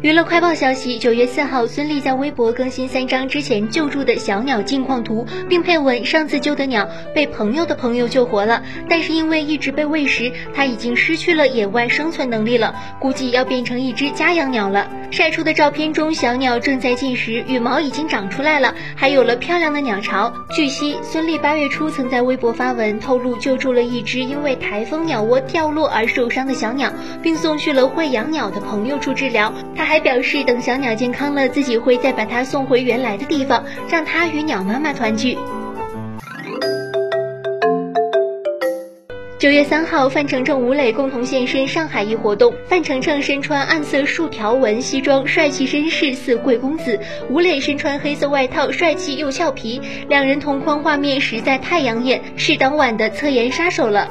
娱乐快报消息：九月四号，孙俪在微博更新三张之前救助的小鸟近况图，并配文：上次救的鸟被朋友的朋友救活了，但是因为一直被喂食，它已经失去了野外生存能力了，估计要变成一只家养鸟了。晒出的照片中，小鸟正在进食，羽毛已经长出来了，还有了漂亮的鸟巢。据悉，孙俪八月初曾在微博发文透露，救助了一只因为台风鸟窝掉落而受伤的小鸟，并送去了会养鸟的朋友处治疗。她还表示，等小鸟健康了，自己会再把它送回原来的地方，让它与鸟妈妈团聚。九月三号，范丞丞、吴磊共同现身上海一活动。范丞丞身穿暗色竖条纹西装，帅气绅士似贵公子；吴磊身穿黑色外套，帅气又俏皮。两人同框画面实在太养眼，是当晚的侧颜杀手了。